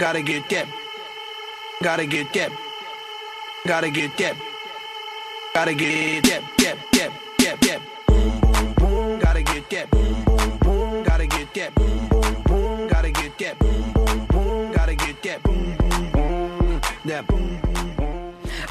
Gotta get that. Gotta get that. Gotta get that. Gotta get that. That. That.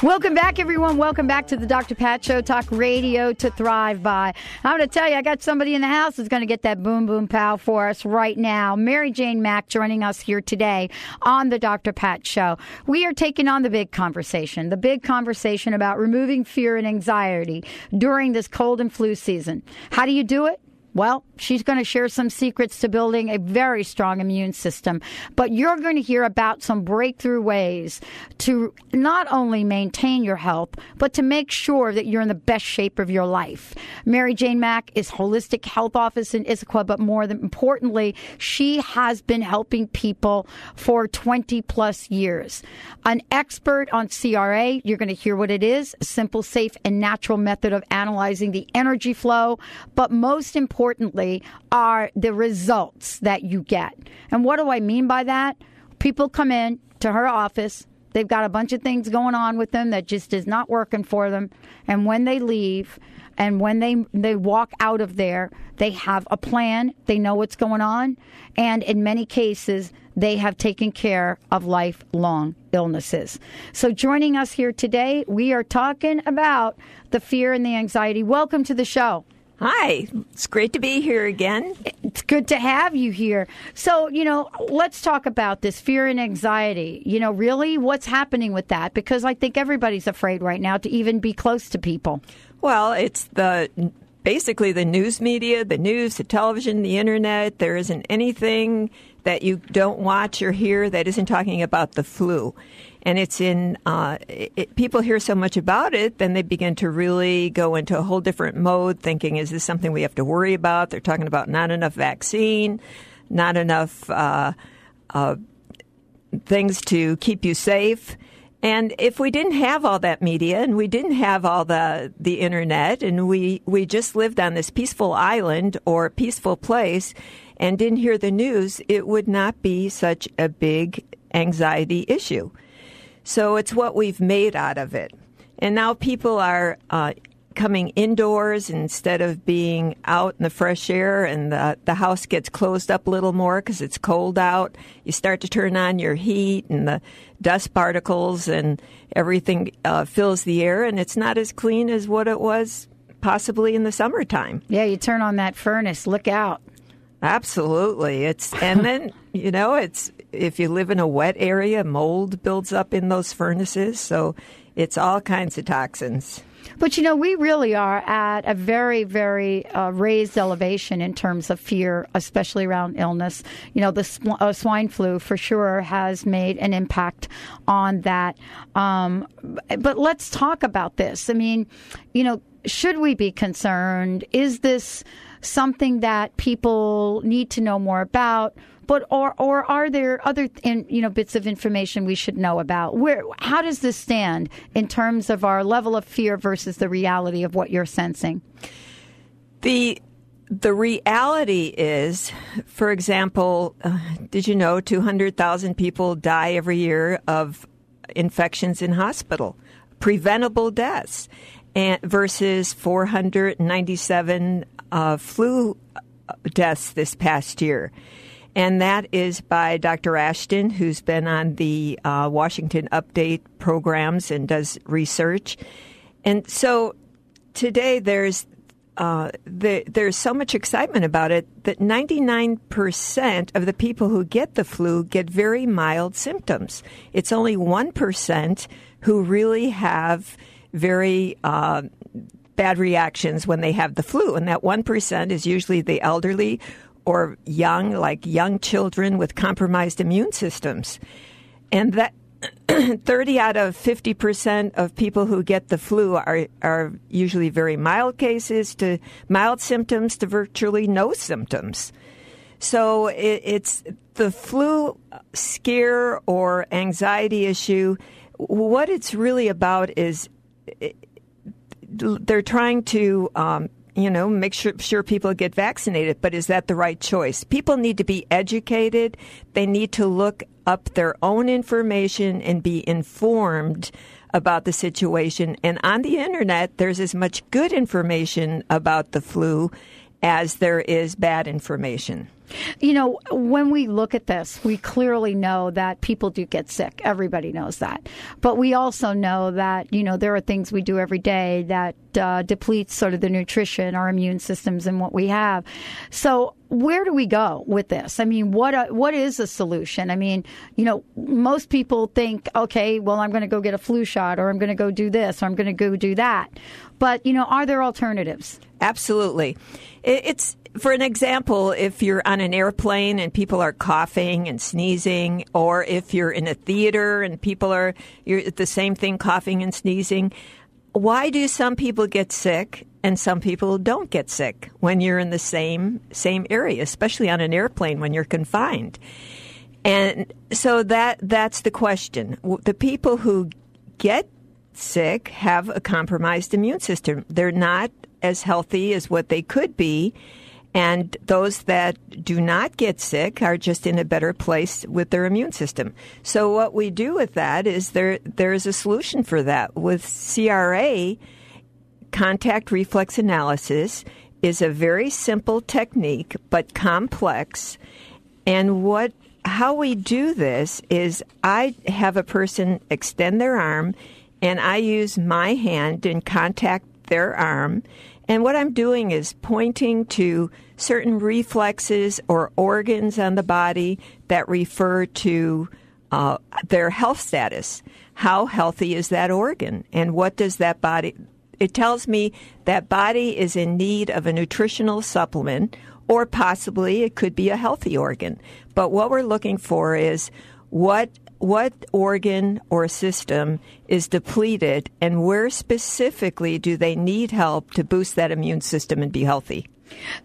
Welcome back, everyone. Welcome back to the Dr. Pat Show, talk radio to thrive by. I'm going to tell you, I got somebody in the house who's going to get that boom, boom, pow for us right now. Mary Jane Mack joining us here today on the Dr. Pat Show. We are taking on the big conversation, the big conversation about removing fear and anxiety during this cold and flu season. How do you do it? Well, she's going to share some secrets to building a very strong immune system. But you're going to hear about some breakthrough ways to not only maintain your health, but to make sure that you're in the best shape of your life. Mary Jane Mack is holistic health office in Issaquah, but more than importantly, she has been helping people for 20 plus years. An expert on CRA, you're going to hear what it is, simple, safe, and natural method of analyzing the energy flow, but most importantly, importantly are the results that you get. And what do I mean by that? People come in to her office, they've got a bunch of things going on with them that just is not working for them, and when they leave, and when they they walk out of there, they have a plan, they know what's going on, and in many cases they have taken care of lifelong illnesses. So joining us here today, we are talking about the fear and the anxiety. Welcome to the show. Hi, it's great to be here again. It's good to have you here. So, you know, let's talk about this fear and anxiety. You know, really what's happening with that? Because I think everybody's afraid right now to even be close to people. Well, it's the basically the news media, the news, the television, the internet. There isn't anything that you don't watch or hear that isn't talking about the flu and it's in uh, it, people hear so much about it, then they begin to really go into a whole different mode, thinking, "Is this something we have to worry about?" They're talking about not enough vaccine, not enough uh, uh, things to keep you safe. And if we didn't have all that media and we didn't have all the the internet and we we just lived on this peaceful island or peaceful place and didn't hear the news, it would not be such a big anxiety issue. So it's what we've made out of it. And now people are uh, coming indoors instead of being out in the fresh air, and the, the house gets closed up a little more because it's cold out. You start to turn on your heat, and the dust particles and everything uh, fills the air, and it's not as clean as what it was possibly in the summertime. Yeah, you turn on that furnace, look out. Absolutely. It's and then, you know, it's if you live in a wet area, mold builds up in those furnaces. So it's all kinds of toxins. But you know, we really are at a very, very uh, raised elevation in terms of fear, especially around illness. You know, the sw- uh, swine flu for sure has made an impact on that. Um, but let's talk about this. I mean, you know, should we be concerned? Is this something that people need to know more about? But or or are there other in, you know bits of information we should know about? Where how does this stand in terms of our level of fear versus the reality of what you're sensing? The the reality is, for example, uh, did you know 200,000 people die every year of infections in hospital, preventable deaths, and versus 497 uh, flu deaths this past year. And that is by Dr. Ashton, who's been on the uh, Washington Update programs and does research. And so today there's uh, the, there's so much excitement about it that 99% of the people who get the flu get very mild symptoms. It's only 1% who really have very uh, bad reactions when they have the flu. And that 1% is usually the elderly or young, like young children with compromised immune systems. And that 30 out of 50% of people who get the flu are, are usually very mild cases to mild symptoms to virtually no symptoms. So it, it's the flu scare or anxiety issue. What it's really about is they're trying to um, you know make sure, sure people get vaccinated but is that the right choice people need to be educated they need to look up their own information and be informed about the situation. And on the internet, there's as much good information about the flu as there is bad information. You know, when we look at this, we clearly know that people do get sick. Everybody knows that. But we also know that, you know, there are things we do every day that uh, depletes sort of the nutrition, our immune systems, and what we have. So, where do we go with this? I mean, what uh, what is a solution? I mean, you know, most people think, okay, well, I'm going to go get a flu shot, or I'm going to go do this, or I'm going to go do that. But you know, are there alternatives? Absolutely. It's for an example, if you're on an airplane and people are coughing and sneezing, or if you're in a theater and people are you're the same thing, coughing and sneezing, why do some people get sick and some people don't get sick when you're in the same same area, especially on an airplane when you're confined? And so that that's the question. The people who get sick have a compromised immune system. They're not as healthy as what they could be. And those that do not get sick are just in a better place with their immune system. So what we do with that is there there is a solution for that. With CRA, contact reflex analysis is a very simple technique but complex. And what how we do this is I have a person extend their arm and I use my hand and contact their arm and what I'm doing is pointing to certain reflexes or organs on the body that refer to uh, their health status. How healthy is that organ? And what does that body? It tells me that body is in need of a nutritional supplement, or possibly it could be a healthy organ. But what we're looking for is what what organ or system is depleted and where specifically do they need help to boost that immune system and be healthy?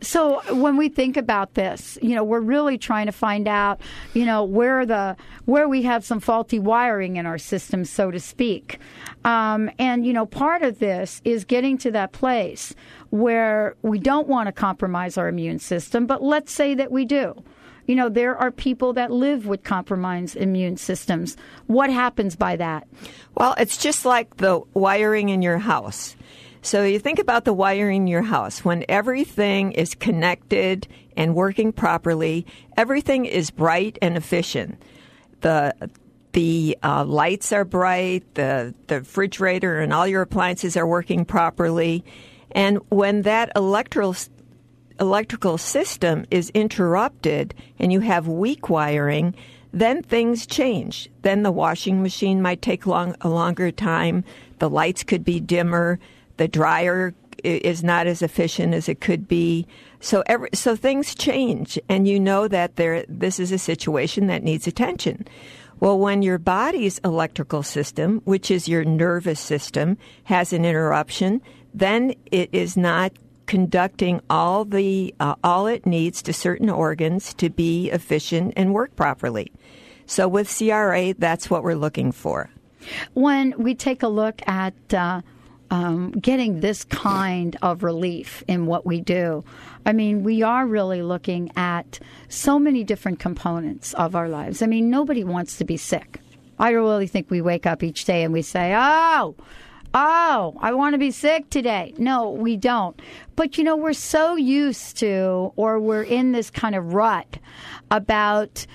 So when we think about this, you know, we're really trying to find out, you know, where the where we have some faulty wiring in our system, so to speak. Um, and you know, part of this is getting to that place where we don't want to compromise our immune system, but let's say that we do you know, there are people that live with compromised immune systems. What happens by that? Well, it's just like the wiring in your house. So you think about the wiring in your house. When everything is connected and working properly, everything is bright and efficient. The the uh, lights are bright, the, the refrigerator and all your appliances are working properly. And when that electrical electrical system is interrupted and you have weak wiring, then things change. Then the washing machine might take long, a longer time. The lights could be dimmer. The dryer is not as efficient as it could be. So every, so things change, and you know that there this is a situation that needs attention. Well, when your body's electrical system, which is your nervous system, has an interruption, then it is not conducting all the uh, all it needs to certain organs to be efficient and work properly. So with CRA, that's what we're looking for. When we take a look at uh, um, getting this kind of relief in what we do, I mean, we are really looking at so many different components of our lives. I mean, nobody wants to be sick. I really think we wake up each day and we say, "Oh." Oh, I want to be sick today. No, we don't. But you know, we're so used to, or we're in this kind of rut about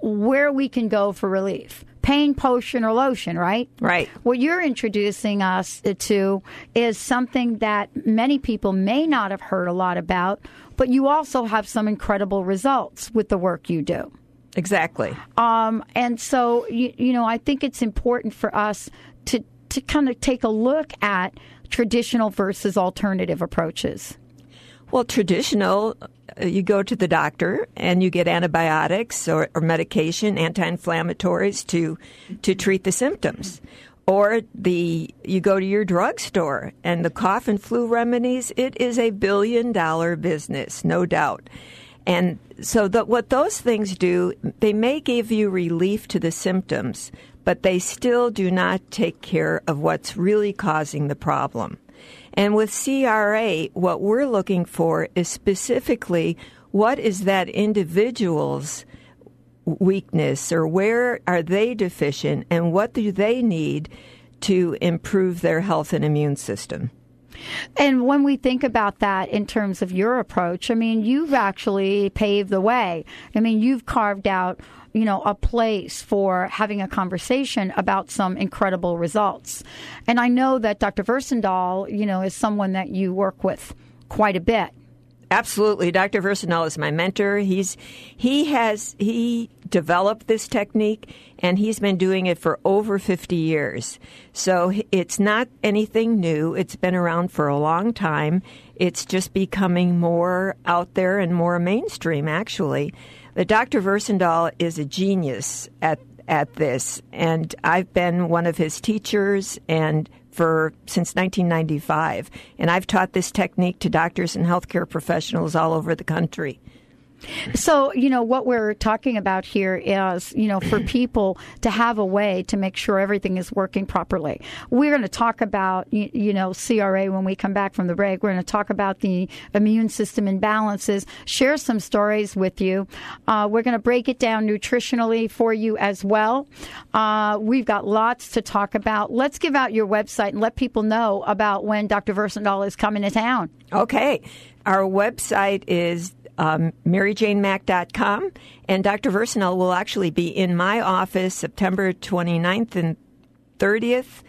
where we can go for relief. Pain potion or lotion, right? Right. What you're introducing us to is something that many people may not have heard a lot about, but you also have some incredible results with the work you do. Exactly. Um, and so, you, you know, I think it's important for us to to kind of take a look at traditional versus alternative approaches? Well, traditional, uh, you go to the doctor and you get antibiotics or, or medication, anti-inflammatories to to treat the symptoms. Or the you go to your drugstore and the cough and flu remedies. It is a billion dollar business, no doubt. And so the, what those things do, they may give you relief to the symptoms, but they still do not take care of what's really causing the problem. And with CRA, what we're looking for is specifically what is that individual's weakness or where are they deficient and what do they need to improve their health and immune system. And when we think about that in terms of your approach, I mean, you've actually paved the way. I mean, you've carved out you know, a place for having a conversation about some incredible results. And I know that Dr. Versendaal, you know, is someone that you work with quite a bit. Absolutely. Dr. Versendaal is my mentor. He's he has he developed this technique and he's been doing it for over 50 years. So it's not anything new. It's been around for a long time. It's just becoming more out there and more mainstream actually. But Dr. Versendaal is a genius at at this and I've been one of his teachers and for since 1995, and I've taught this technique to doctors and healthcare professionals all over the country. So, you know, what we're talking about here is, you know, for people to have a way to make sure everything is working properly. We're going to talk about, you, you know, CRA when we come back from the break. We're going to talk about the immune system imbalances, share some stories with you. Uh, we're going to break it down nutritionally for you as well. Uh, we've got lots to talk about. Let's give out your website and let people know about when Dr. Versendaal is coming to town. Okay. Our website is um, MaryJaneMack.com. And Dr. Versendaal will actually be in my office September 29th and 30th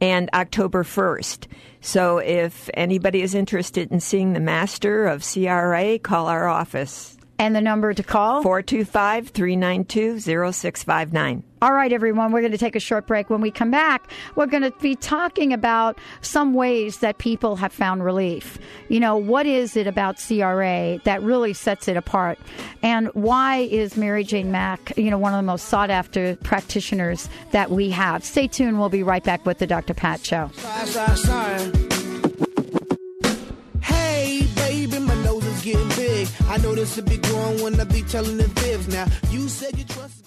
and October 1st. So if anybody is interested in seeing the master of CRA, call our office. And the number to call? 425 392 0659. All right, everyone, we're going to take a short break. When we come back, we're going to be talking about some ways that people have found relief. You know, what is it about CRA that really sets it apart? And why is Mary Jane Mack, you know, one of the most sought after practitioners that we have? Stay tuned. We'll be right back with the Dr. Pat Show. Hey, baby, my nose is getting big. I know this will be growing when I be telling the fibs. Now, you said you trust.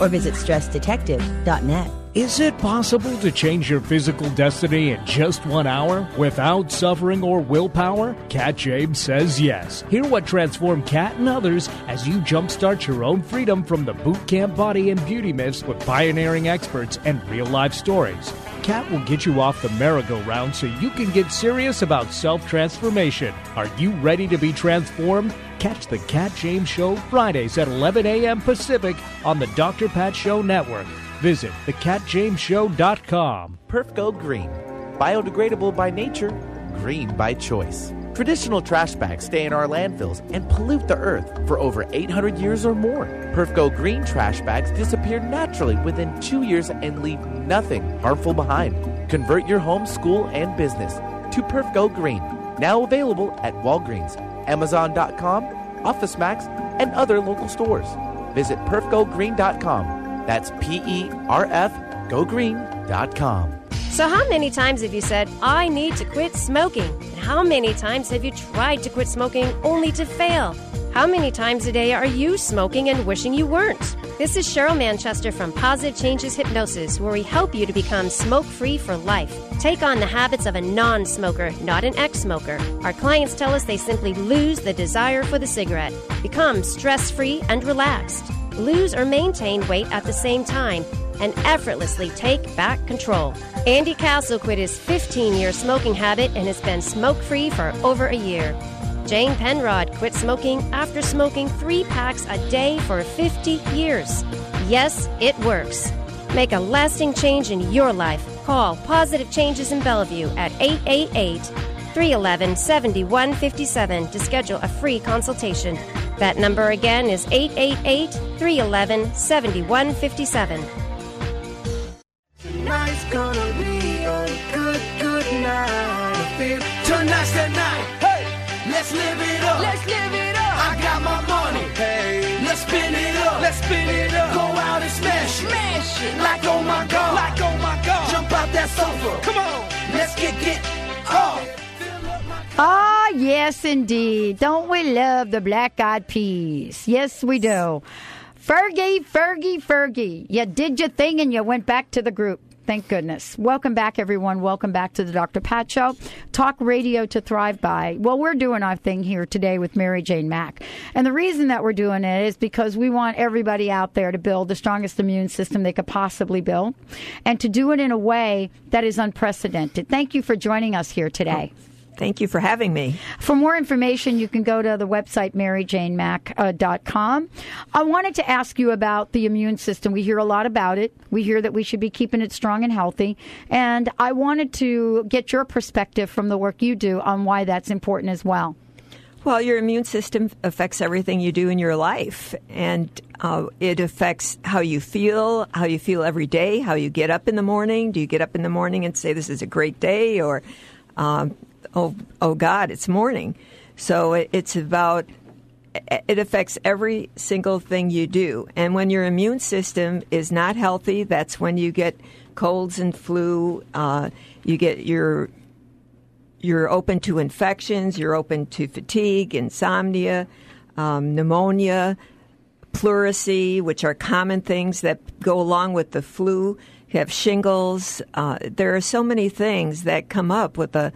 or visit stressdetective.net. Is it possible to change your physical destiny in just one hour without suffering or willpower? Kat James says yes. Hear what transformed Kat and others as you jumpstart your own freedom from the boot camp body and beauty myths with pioneering experts and real life stories. Kat will get you off the merry-go-round so you can get serious about self transformation. Are you ready to be transformed? Catch the Kat James Show Fridays at 11 a.m. Pacific on the Dr. Pat Show Network. Visit thekatjamesshow.com. Perf Green. Biodegradable by nature, green by choice. Traditional trash bags stay in our landfills and pollute the earth for over 800 years or more. Perfgo Green trash bags disappear naturally within two years and leave nothing harmful behind. Convert your home, school, and business to Perfgo Green. Now available at Walgreens, Amazon.com, OfficeMax, and other local stores. Visit perfgogreen.com. That's P E R F gogreen.com. So, how many times have you said, I need to quit smoking? And how many times have you tried to quit smoking only to fail? How many times a day are you smoking and wishing you weren't? This is Cheryl Manchester from Positive Changes Hypnosis, where we help you to become smoke free for life. Take on the habits of a non smoker, not an ex smoker. Our clients tell us they simply lose the desire for the cigarette, become stress free and relaxed, lose or maintain weight at the same time and effortlessly take back control. Andy Castle quit his 15 year smoking habit and has been smoke free for over a year. Jane Penrod quit smoking after smoking three packs a day for 50 years. Yes, it works. Make a lasting change in your life. Call Positive Changes in Bellevue at 888 311 7157 to schedule a free consultation. That number again is 888 311 7157. Tonight's gonna be a good, good night. Tonight's the night. Hey, let's live it up. Let's live it up. I got my money. Hey, let's spin it up. Let's spin it up. Go out and smash it. Smash it. Like oh my god. Like oh my god. Jump out that sofa. Come on. Let's get get off. Ah, yes, indeed. Don't we love the black eyed peas? Yes, we do. Fergie, Fergie, Fergie. You did your thing and you went back to the group. Thank goodness. Welcome back, everyone. Welcome back to the Dr. Pat Show. Talk radio to thrive by. Well, we're doing our thing here today with Mary Jane Mack. And the reason that we're doing it is because we want everybody out there to build the strongest immune system they could possibly build and to do it in a way that is unprecedented. Thank you for joining us here today. Thank you for having me. For more information, you can go to the website maryjanemack.com. I wanted to ask you about the immune system. We hear a lot about it. We hear that we should be keeping it strong and healthy. And I wanted to get your perspective from the work you do on why that's important as well. Well, your immune system affects everything you do in your life, and uh, it affects how you feel, how you feel every day, how you get up in the morning. Do you get up in the morning and say, This is a great day? Or, um, oh, oh God, it's morning. So it, it's about, it affects every single thing you do. And when your immune system is not healthy, that's when you get colds and flu. Uh, you get your you're open to infections, you're open to fatigue, insomnia, um, pneumonia, pleurisy, which are common things that go along with the flu. You have shingles. Uh, there are so many things that come up with a,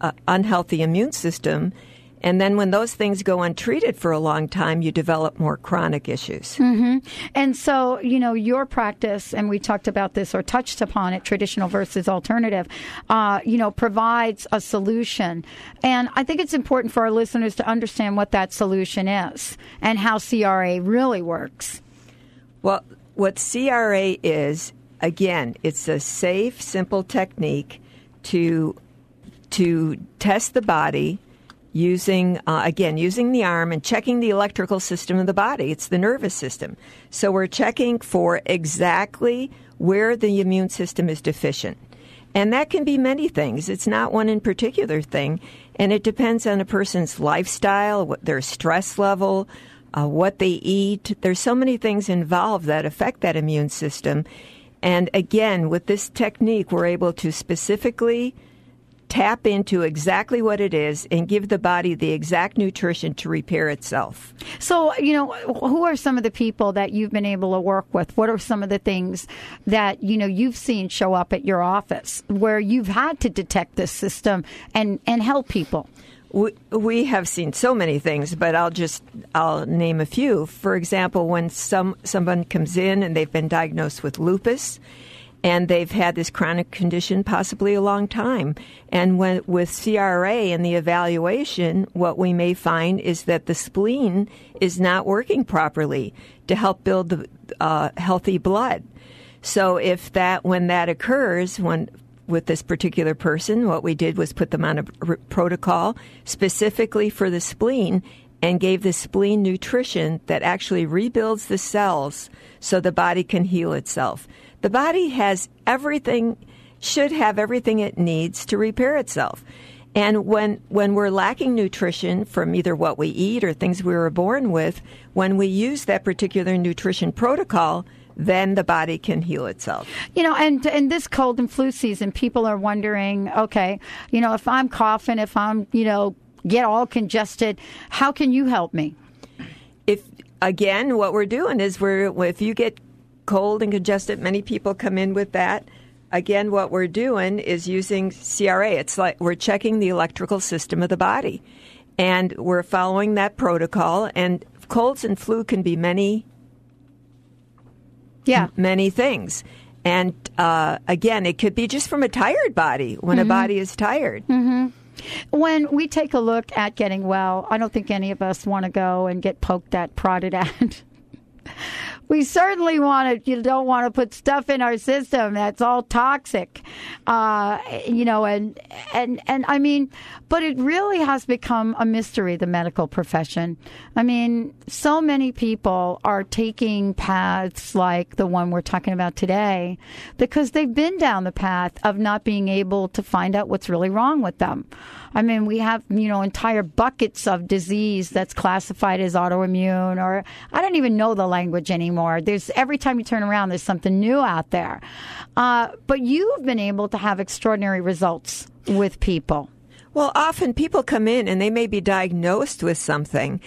a unhealthy immune system. And then when those things go untreated for a long time, you develop more chronic issues. Mm-hmm. And so, you know, your practice, and we talked about this or touched upon it, traditional versus alternative, uh, you know, provides a solution. And I think it's important for our listeners to understand what that solution is and how CRA really works. Well, what CRA is, again, it's a safe, simple technique to to test the body using uh, again using the arm and checking the electrical system of the body. It's the nervous system. So we're checking for exactly where the immune system is deficient. And that can be many things. It's not one in particular thing. And it depends on a person's lifestyle what their stress level uh, what they eat. There's so many things involved that affect that immune system. And again with this technique we're able to specifically tap into exactly what it is and give the body the exact nutrition to repair itself. So, you know, who are some of the people that you've been able to work with? What are some of the things that, you know, you've seen show up at your office where you've had to detect this system and, and help people? We, we have seen so many things, but I'll just I'll name a few. For example, when some someone comes in and they've been diagnosed with lupus, and they've had this chronic condition possibly a long time. And when, with CRA and the evaluation, what we may find is that the spleen is not working properly to help build the uh, healthy blood. So if that when that occurs, when with this particular person, what we did was put them on a protocol specifically for the spleen and gave the spleen nutrition that actually rebuilds the cells so the body can heal itself. The body has everything, should have everything it needs to repair itself. And when, when we're lacking nutrition from either what we eat or things we were born with, when we use that particular nutrition protocol, then the body can heal itself. You know, and in this cold and flu season, people are wondering, okay, you know, if I'm coughing, if I'm, you know, get all congested, how can you help me? If again, what we're doing is we're if you get cold and congested. Many people come in with that. Again, what we're doing is using CRA. It's like we're checking the electrical system of the body. And we're following that protocol. And colds and flu can be many, yeah, many things. And uh, again, it could be just from a tired body when mm-hmm. a body is tired. Mm-hmm. When we take a look at getting well, I don't think any of us want to go and get poked at, prodded at. we certainly want to you don't want to put stuff in our system that's all toxic uh, you know and and and i mean but it really has become a mystery the medical profession i mean so many people are taking paths like the one we're talking about today because they've been down the path of not being able to find out what's really wrong with them I mean, we have, you know, entire buckets of disease that's classified as autoimmune, or I don't even know the language anymore. There's every time you turn around, there's something new out there. Uh, but you've been able to have extraordinary results with people. Well, often people come in and they may be diagnosed with something.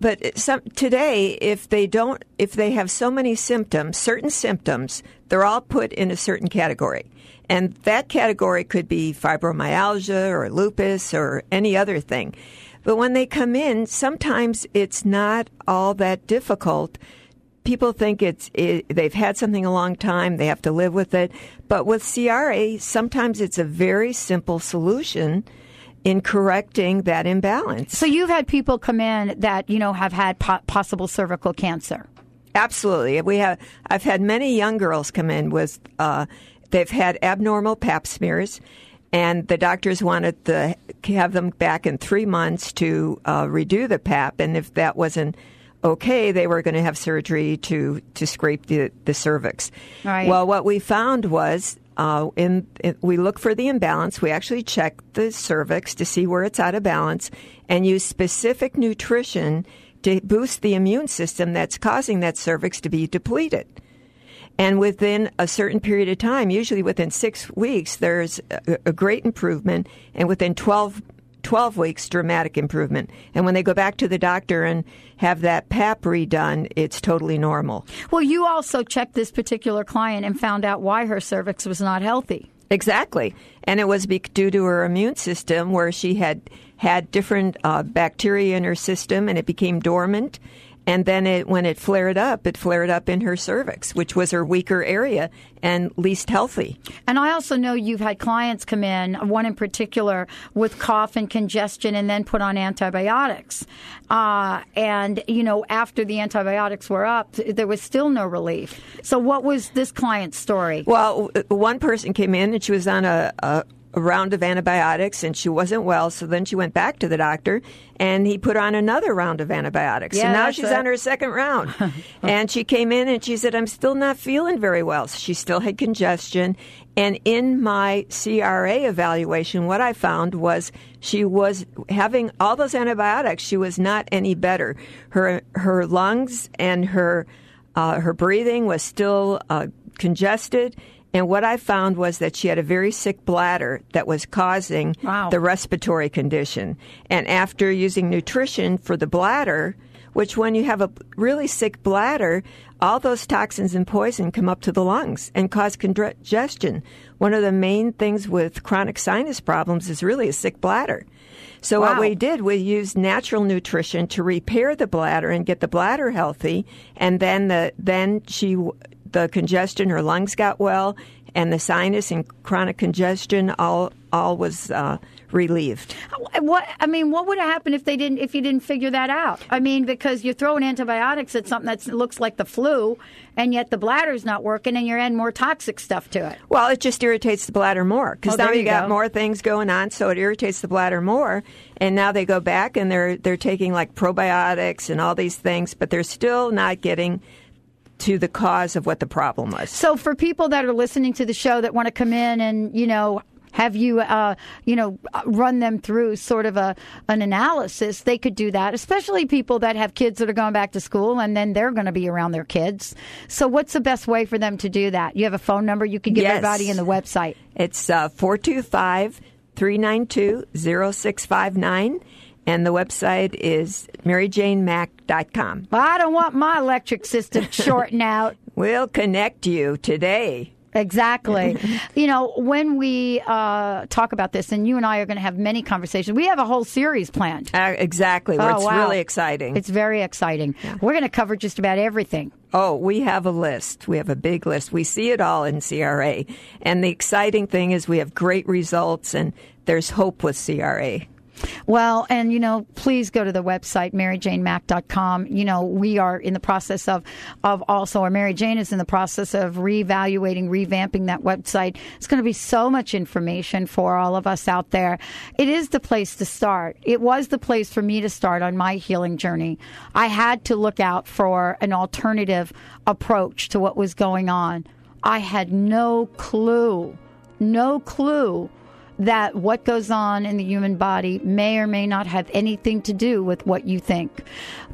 But some, today, if they don't, if they have so many symptoms, certain symptoms, they're all put in a certain category. And that category could be fibromyalgia or lupus or any other thing. But when they come in, sometimes it's not all that difficult. People think it's it, they've had something a long time, they have to live with it. But with CRA, sometimes it's a very simple solution in correcting that imbalance. So you've had people come in that you know have had po- possible cervical cancer. Absolutely, we have. I've had many young girls come in with uh, they've had abnormal pap smears, and the doctors wanted to have them back in three months to uh, redo the pap. And if that wasn't okay, they were going to have surgery to to scrape the the cervix. Right. Well, what we found was. Uh, in, in, we look for the imbalance. We actually check the cervix to see where it's out of balance, and use specific nutrition to boost the immune system that's causing that cervix to be depleted. And within a certain period of time, usually within six weeks, there's a, a great improvement. And within 12, 12 weeks, dramatic improvement. And when they go back to the doctor and have that PAP redone, it's totally normal. Well, you also checked this particular client and found out why her cervix was not healthy. Exactly. And it was due to her immune system where she had had different uh, bacteria in her system and it became dormant and then it, when it flared up, it flared up in her cervix, which was her weaker area and least healthy. And I also know you've had clients come in, one in particular, with cough and congestion and then put on antibiotics. Uh, and, you know, after the antibiotics were up, there was still no relief. So, what was this client's story? Well, one person came in and she was on a, a a round of antibiotics and she wasn't well. So then she went back to the doctor and he put on another round of antibiotics. Yeah, so now she's it. on her second round. and she came in and she said, I'm still not feeling very well. So she still had congestion. And in my CRA evaluation, what I found was she was having all those antibiotics. She was not any better. Her, her lungs and her, uh, her breathing was still uh, congested. And what I found was that she had a very sick bladder that was causing Wow. the respiratory condition. And after using nutrition for the bladder, which when you have a really sick bladder, all those toxins and poison come up to the lungs and cause congestion. One of the main things with chronic sinus problems is really a sick bladder. So what we did, we used natural nutrition to repair the bladder and get the bladder healthy, and then the then she the congestion, her lungs got well, and the sinus and chronic congestion all all was uh, relieved. What I mean, what would have happened if they didn't if you didn't figure that out? I mean, because you're throwing antibiotics at something that looks like the flu, and yet the bladder's not working, and you're adding more toxic stuff to it. Well, it just irritates the bladder more because now you you got go. more things going on, so it irritates the bladder more. And now they go back and they're they're taking like probiotics and all these things, but they're still not getting to the cause of what the problem was. So for people that are listening to the show that want to come in and you know have you uh, you know run them through sort of a an analysis, they could do that. Especially people that have kids that are going back to school and then they're going to be around their kids. So what's the best way for them to do that? You have a phone number you can give Yes. everybody in the website. It's uh, 425 392 0659, and the website is maryjanemack.com. Well, I don't want my electric system shorting out. We'll connect you today. Exactly. you know, when we uh, talk about this, and you and I are going to have many conversations, we have a whole series planned. Uh, exactly. Oh, it's wow. really exciting. It's very exciting. We're going to cover just about everything. Oh, we have a list. We have a big list. We see it all in CRA. And the exciting thing is we have great results and there's hope with CRA. Well, and you know, please go to the website maryjanemack.com. You know, we are in the process of of also, or Mary Jane is in the process of reevaluating, revamping that website. It's going to be so much information for all of us out there. It is the place to start. It was the place for me to start on my healing journey. I had to look out for an alternative approach to what was going on. I had no clue, no clue that what goes on in the human body may or may not have anything to do with what you think.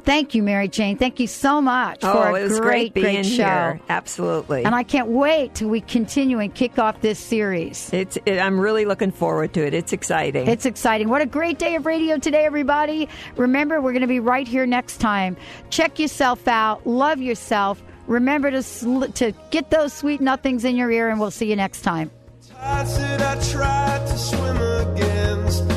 Thank you, Mary Jane. Thank you so much Oh, for a it was great, great being great show. here. Absolutely. And I can't wait till we continue and kick off this series. it's. It, I'm really looking forward to it. It's exciting. It's exciting. What a great day of radio today, everybody. Remember, we're going to be right here next time. Check yourself out, love yourself. Remember to, sl- to get those sweet nothings in your ear, and we'll see you next time tides that I tried to swim against.